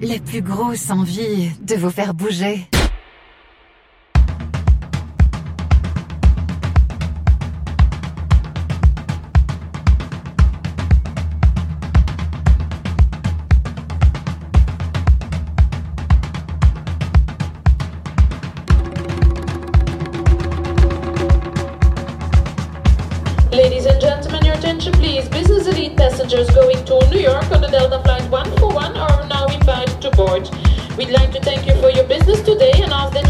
la plus grosse envie de vous faire bouger. Ladies and gentlemen, your attention please. Business elite passengers going to New York We'd like to thank you for your business today and ask that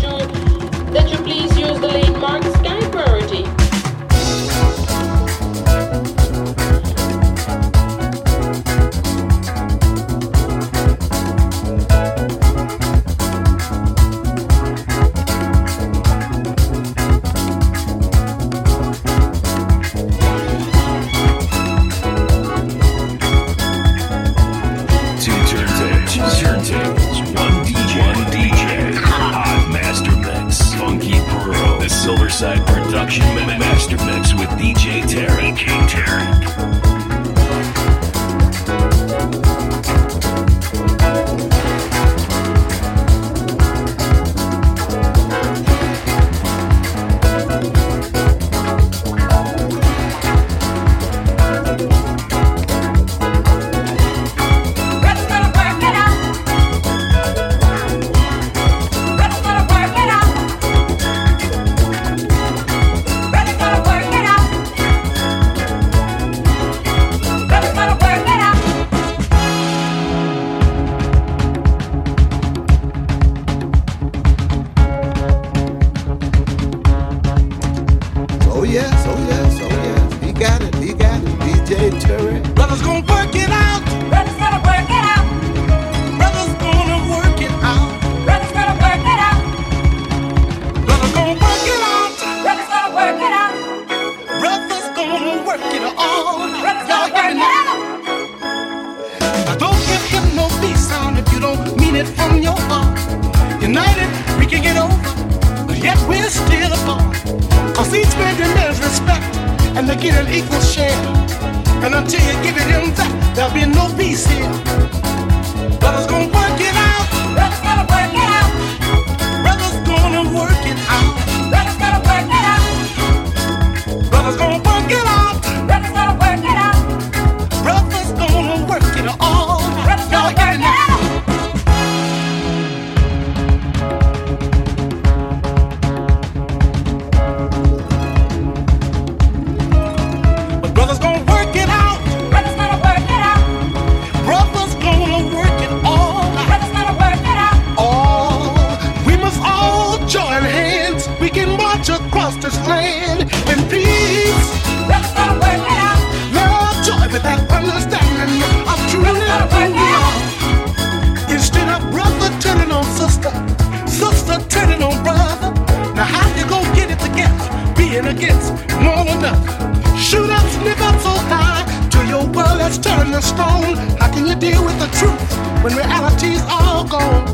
burning stone. How can you deal with the truth when reality's all gone?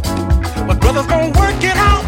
But brothers gonna work it out.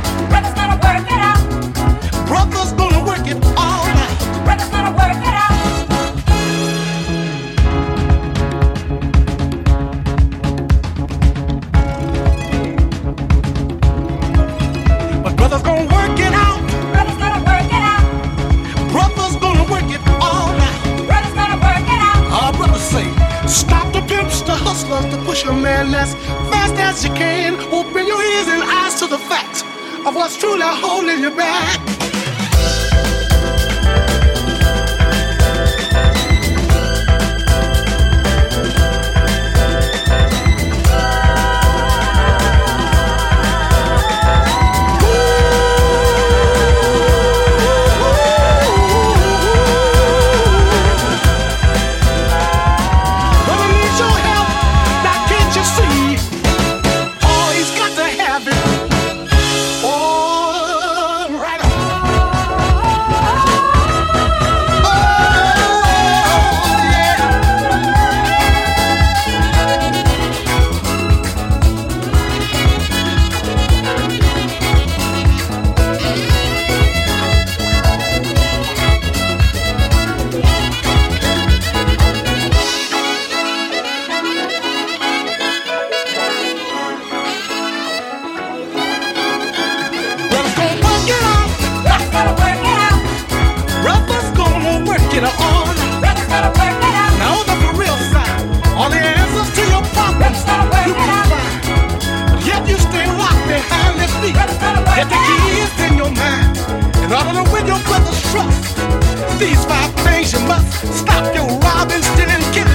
back. get her on. Now that's the real side. All the answers to your problems you can find. Yet you stay locked behind this beat. Get the keys in your mind. In order to win your brother's trust, these five things you must stop your robbing, stealing, killing.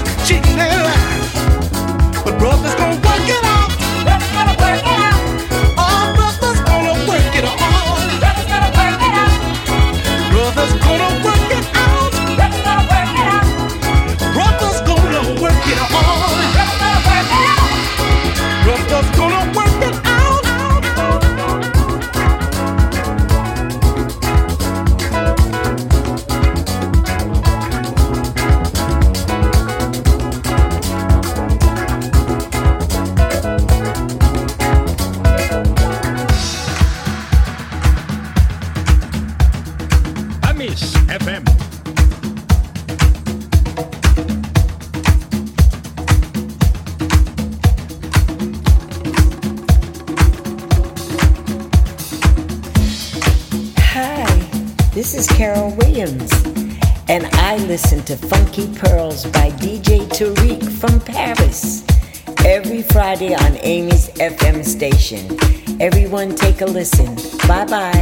Listen. Bye bye.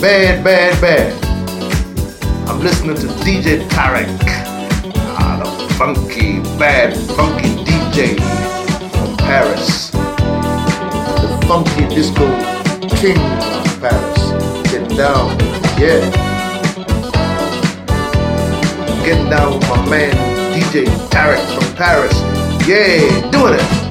bad, bad, bad. I'm listening to DJ Tarek. Ah, the funky, bad, funky DJ from Paris. The funky disco king of Paris. Get down, yeah. Get down with my man DJ Tarek from Paris. Yeah, doing it.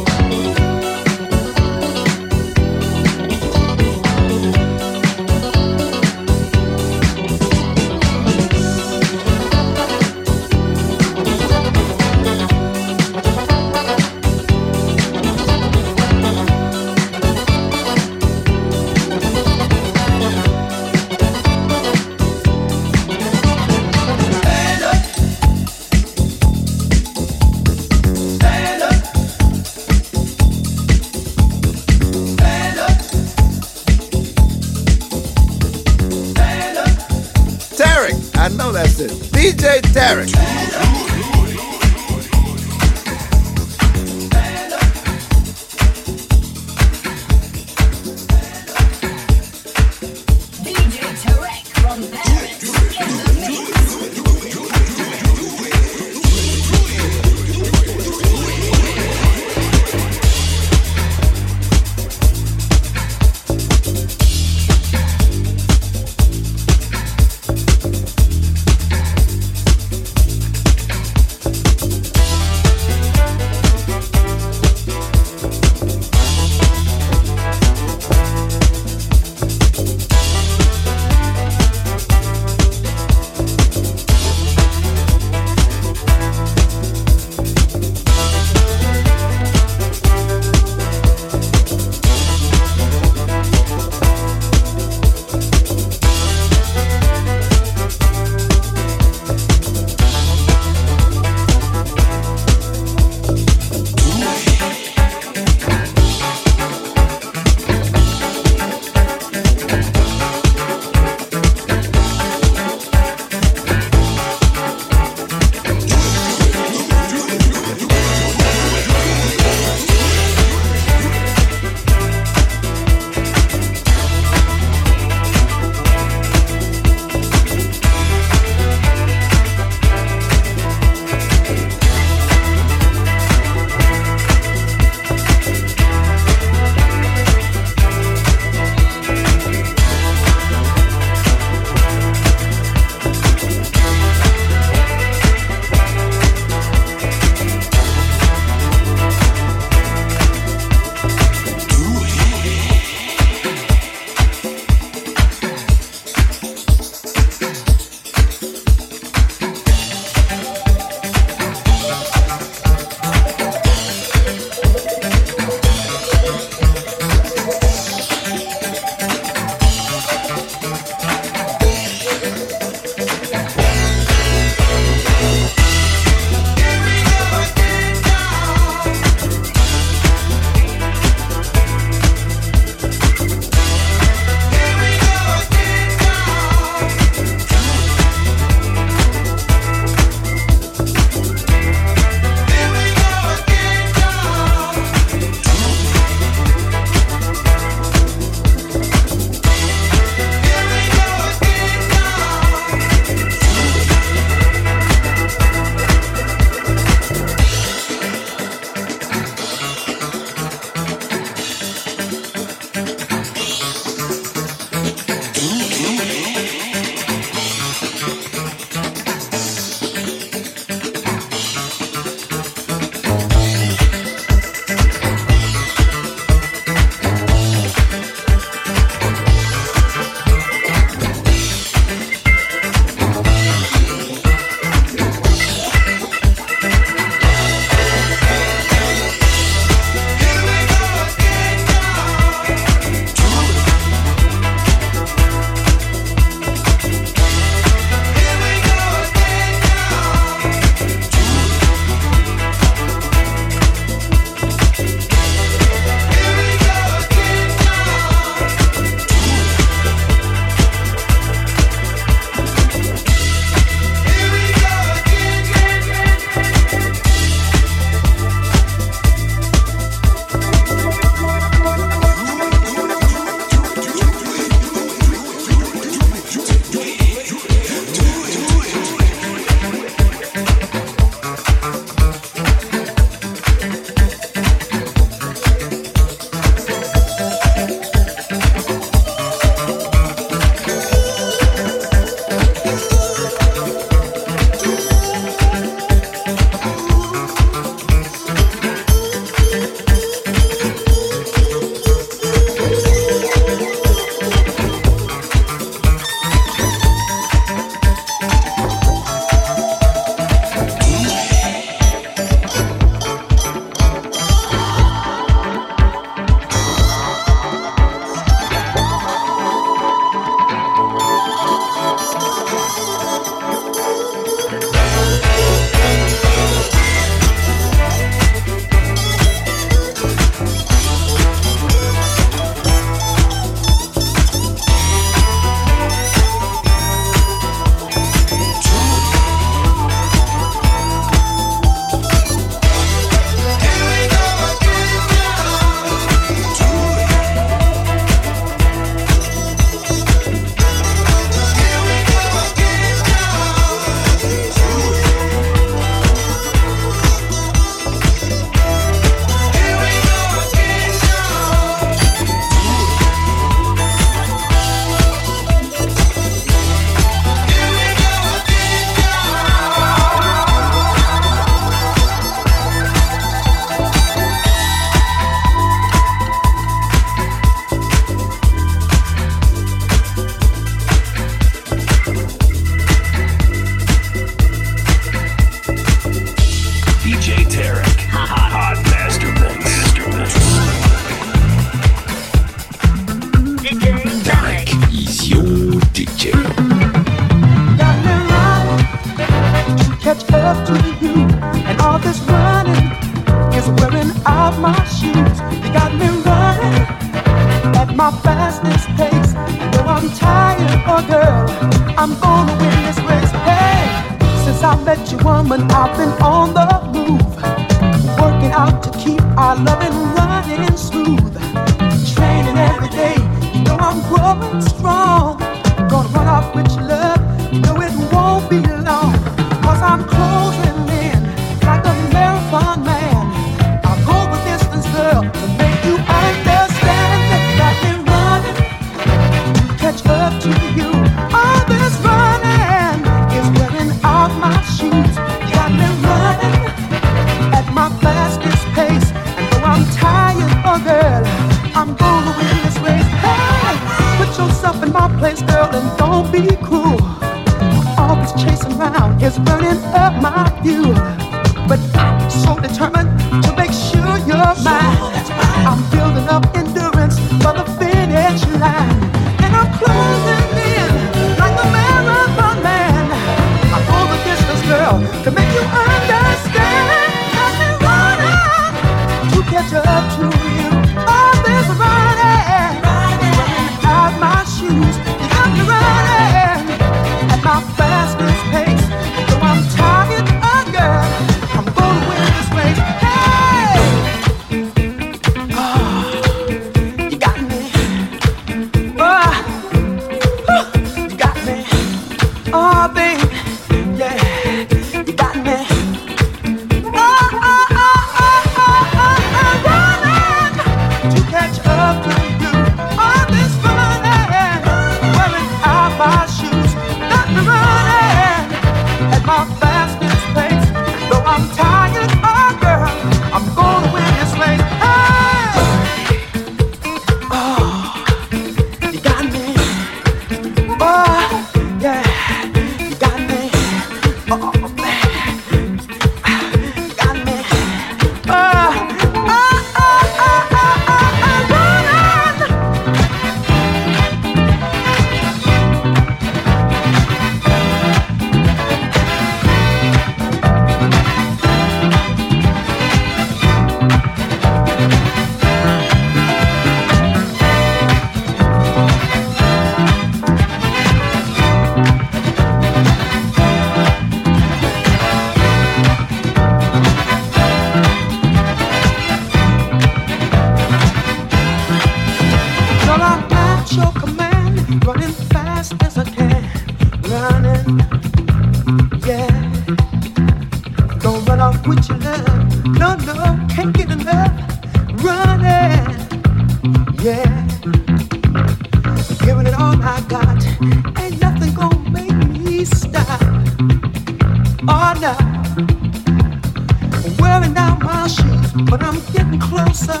But I'm getting closer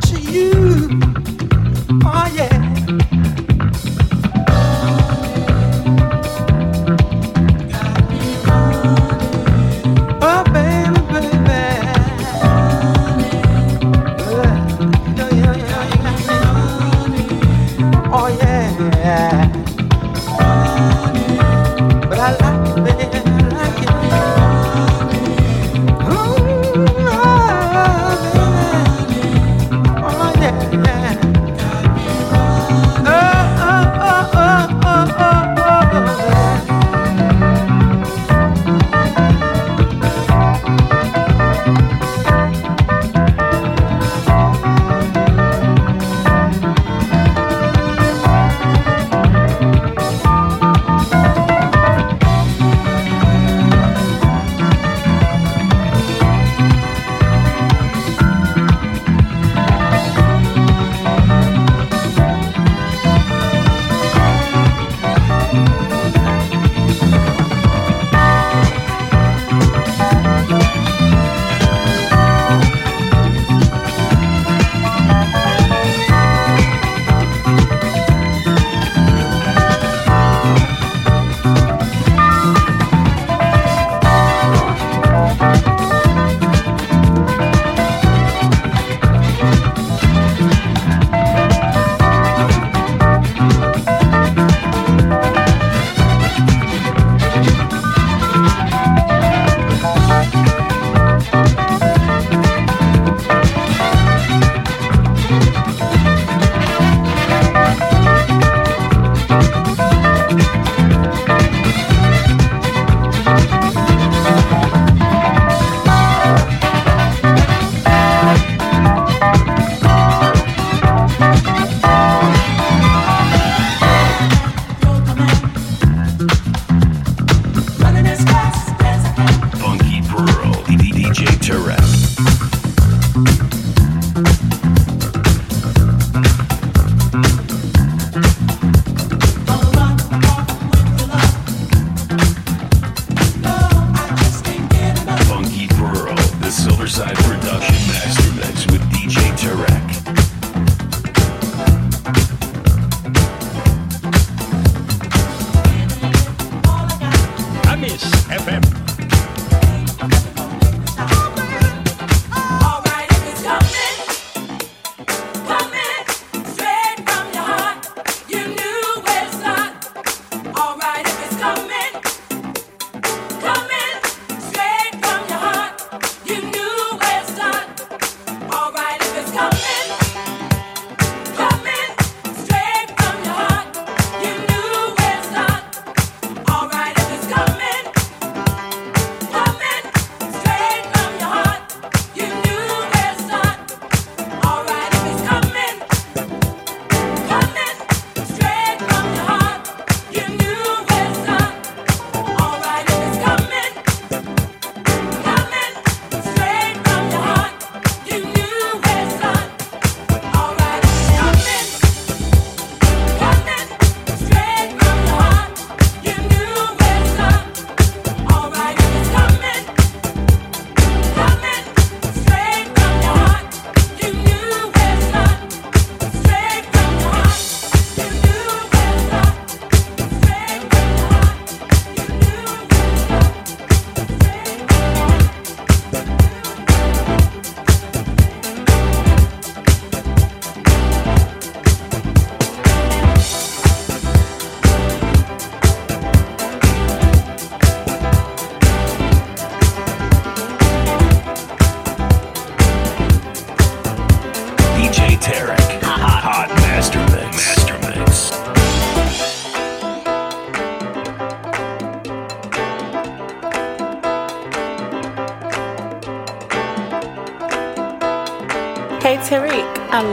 to you. Oh yeah.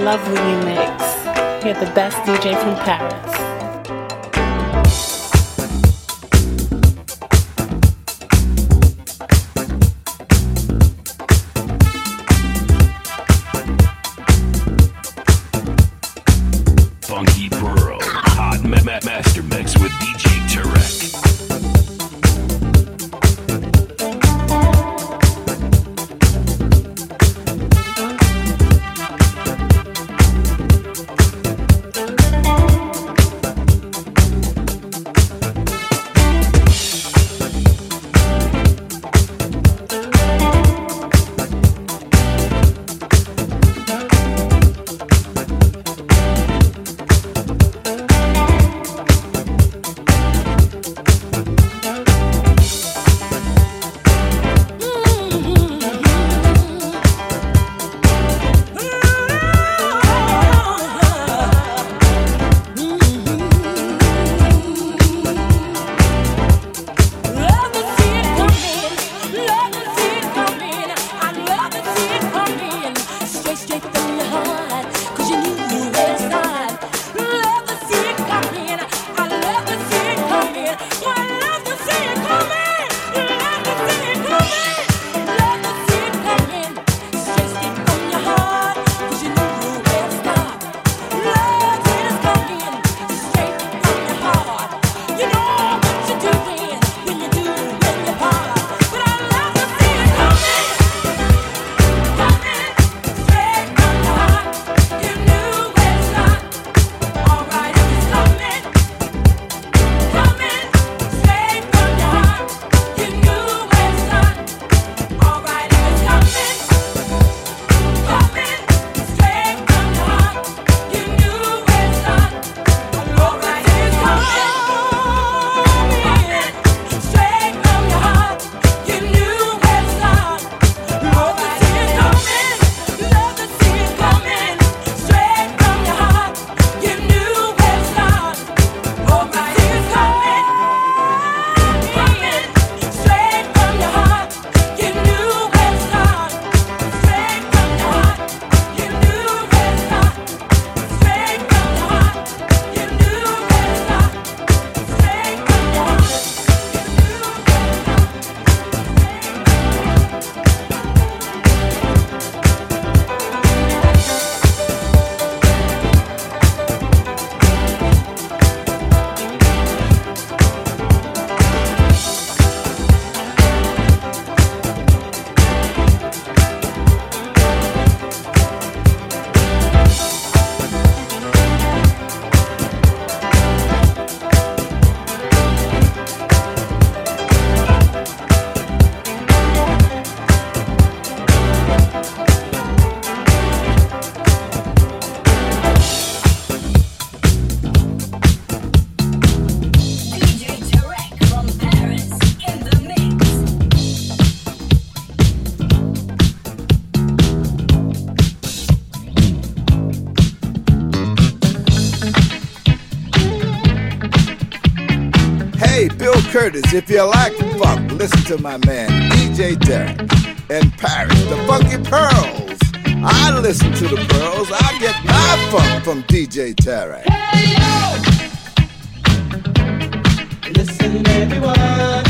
love when you mix. You're the best DJ from Paris. If you like funk, listen to my man DJ Tarek and Paris. The Funky Pearls. I listen to the pearls. I get my funk from DJ Tarek. Hey, yo! Listen, everyone.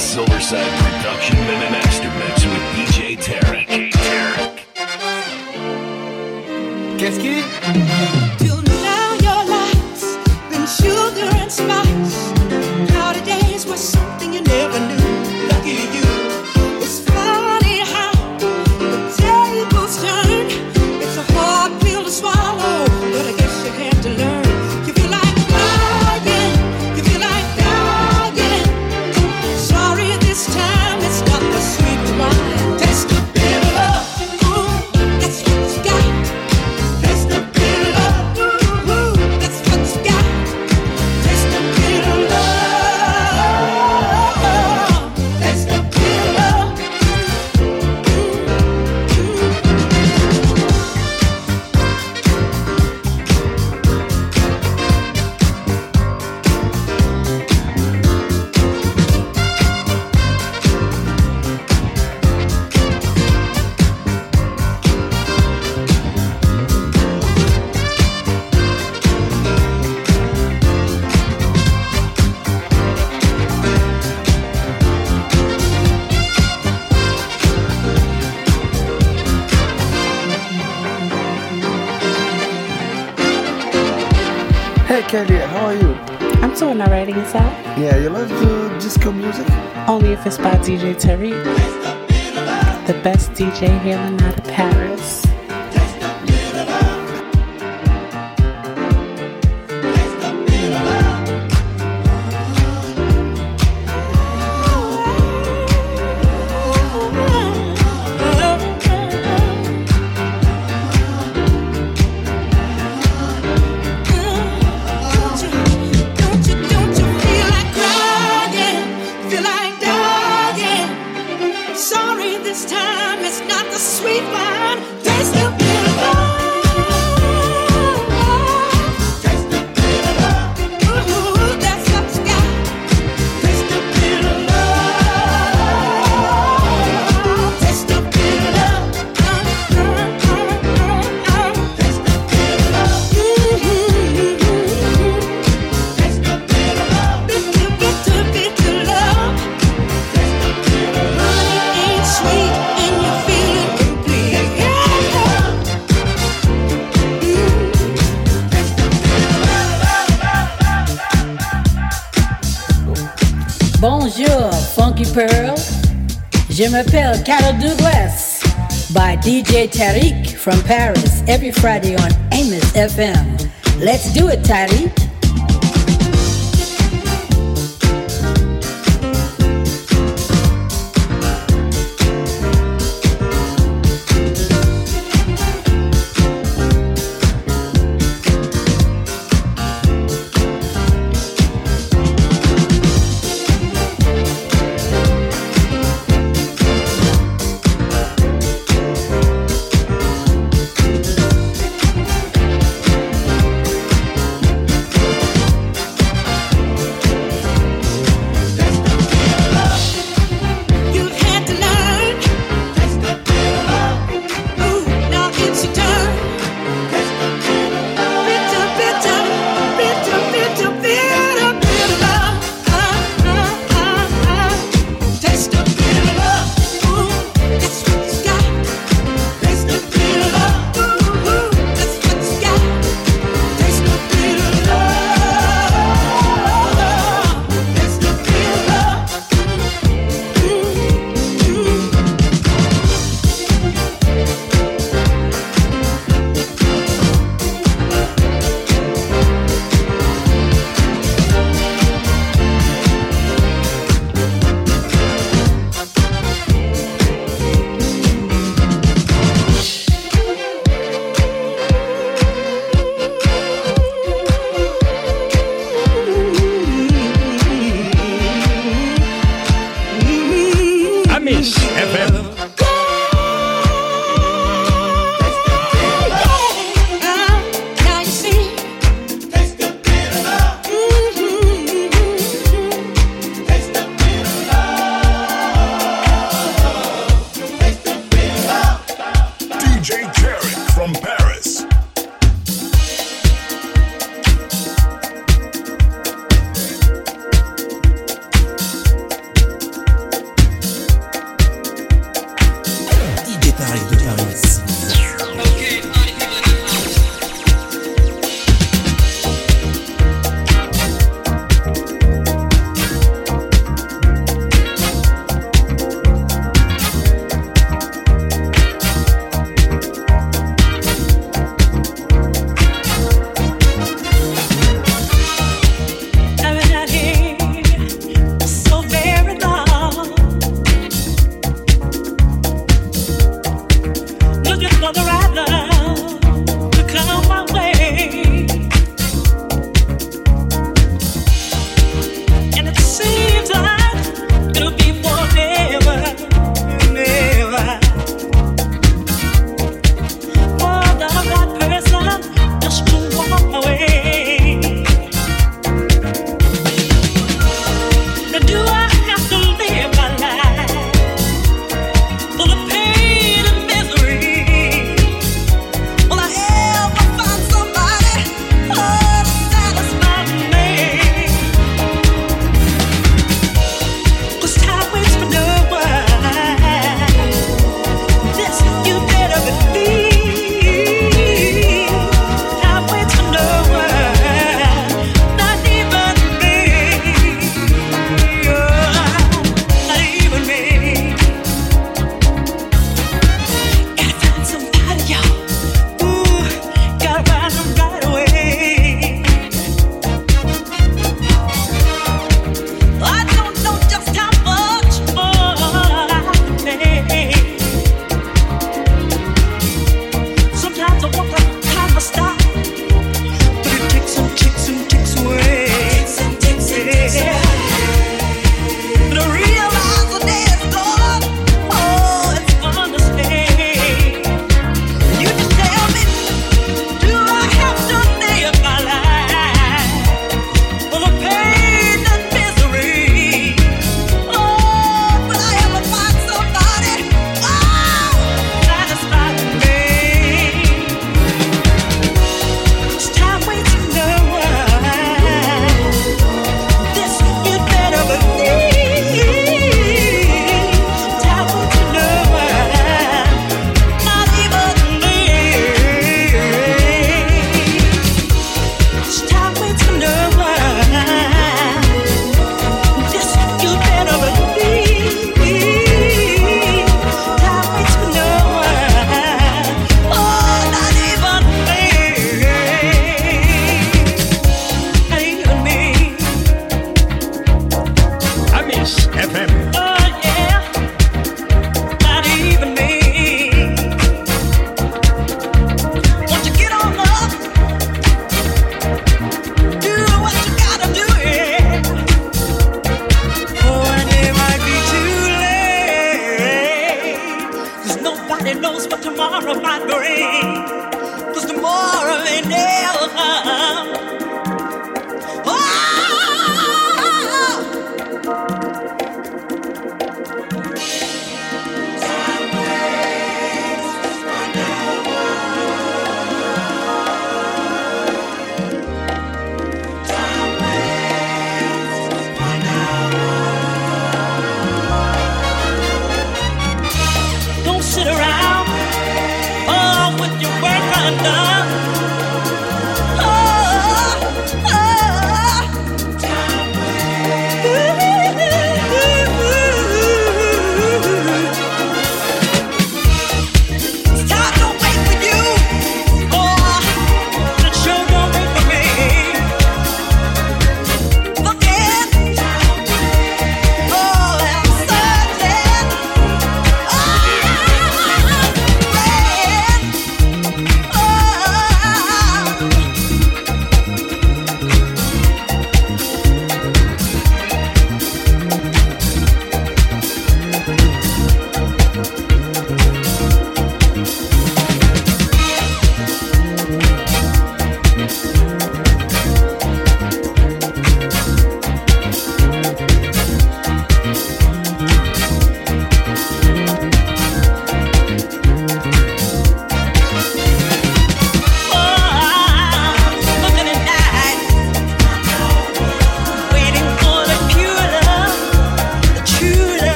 Silverside Production Master Mix with DJ Tarek. Tarek. Qu'est-ce qui Breakfast by DJ Tarek, the best DJ here in out of Paris. Cattle Carol Douglas by DJ Tarek from Paris every Friday on Amos FM. Let's do it, Tarek.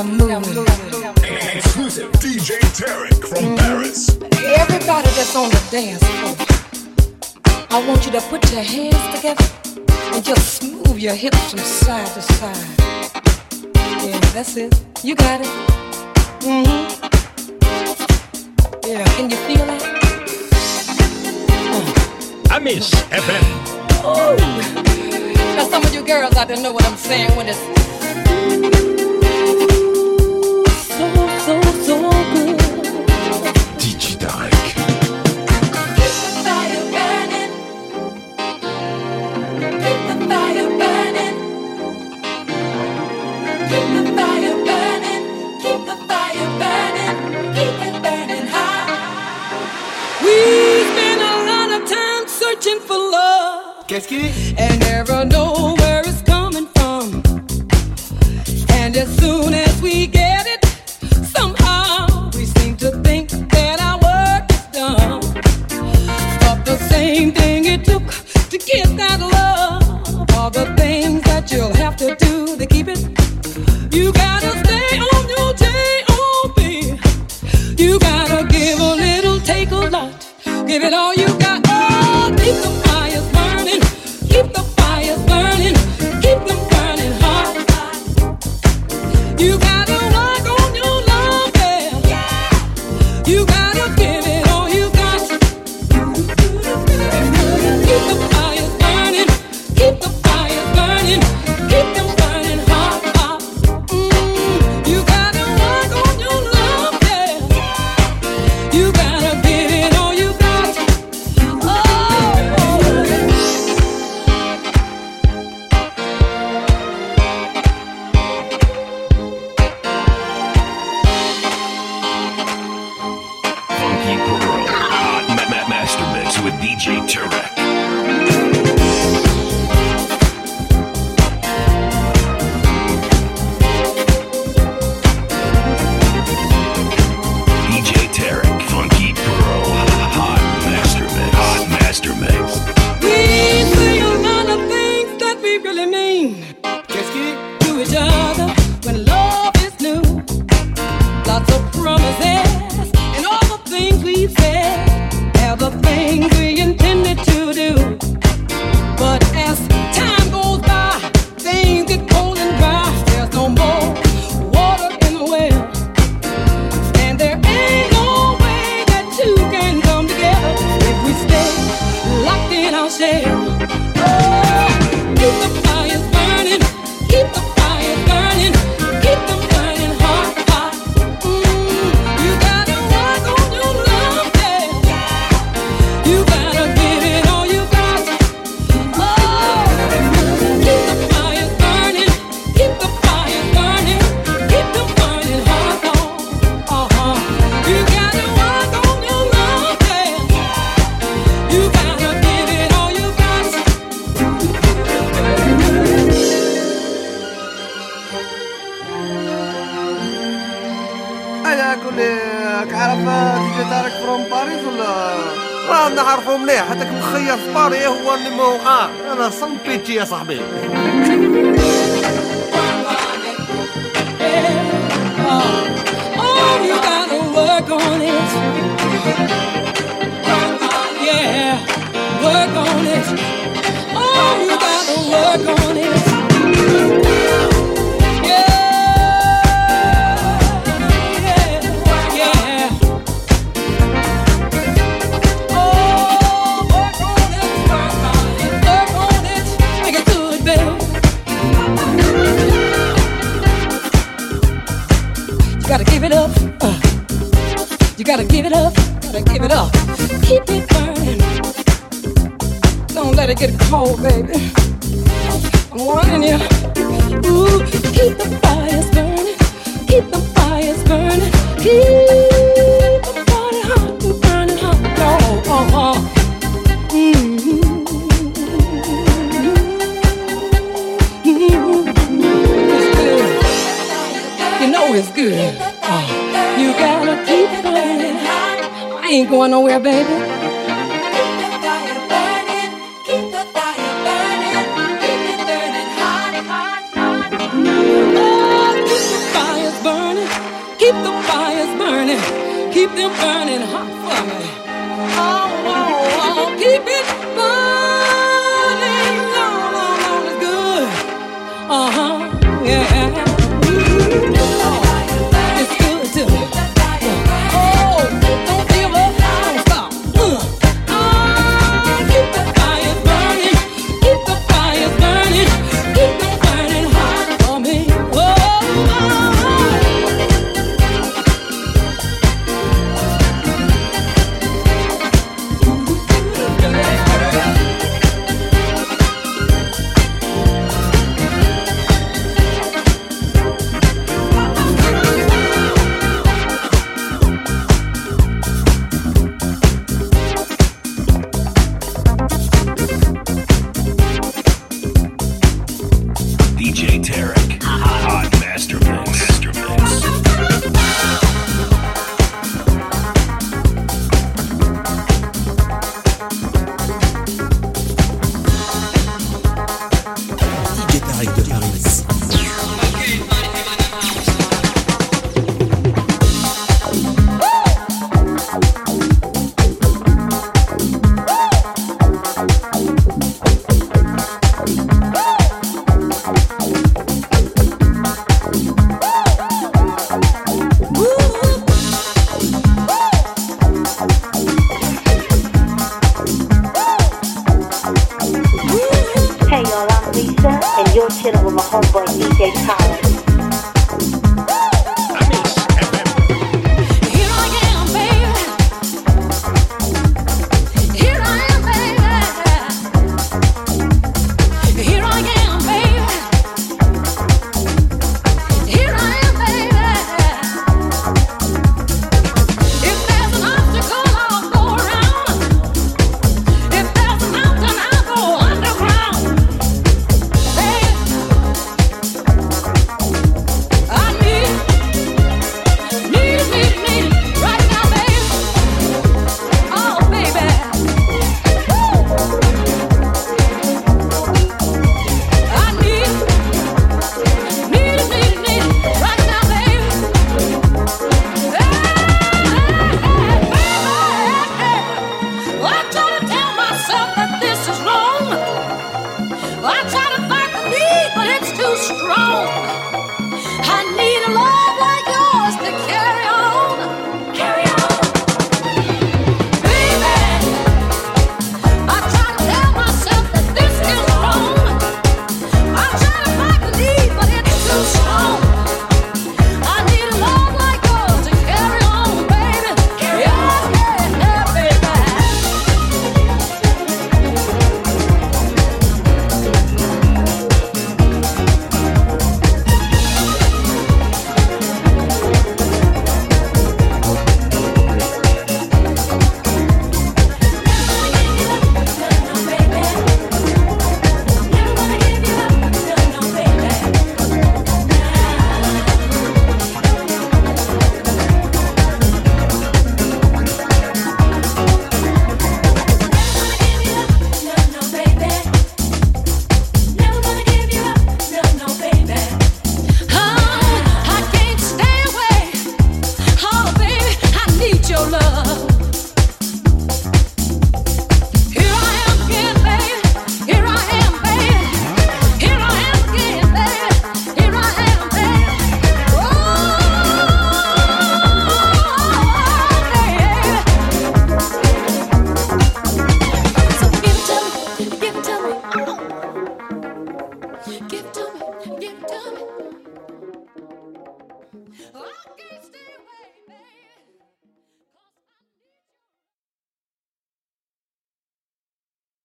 I'm moving. Exclusive DJ Tarek from mm-hmm. Paris. Everybody that's on the dance floor, I want you to put your hands together and just move your hips from side to side. Yeah, that's it. You got it. Mm-hmm. Yeah, can you feel it? I miss FM. Oh. Now some of you girls out there know what I'm saying when it's Qu'est-ce And never know where it's coming from. And as soon as Oh, you gotta work on it. Oh baby.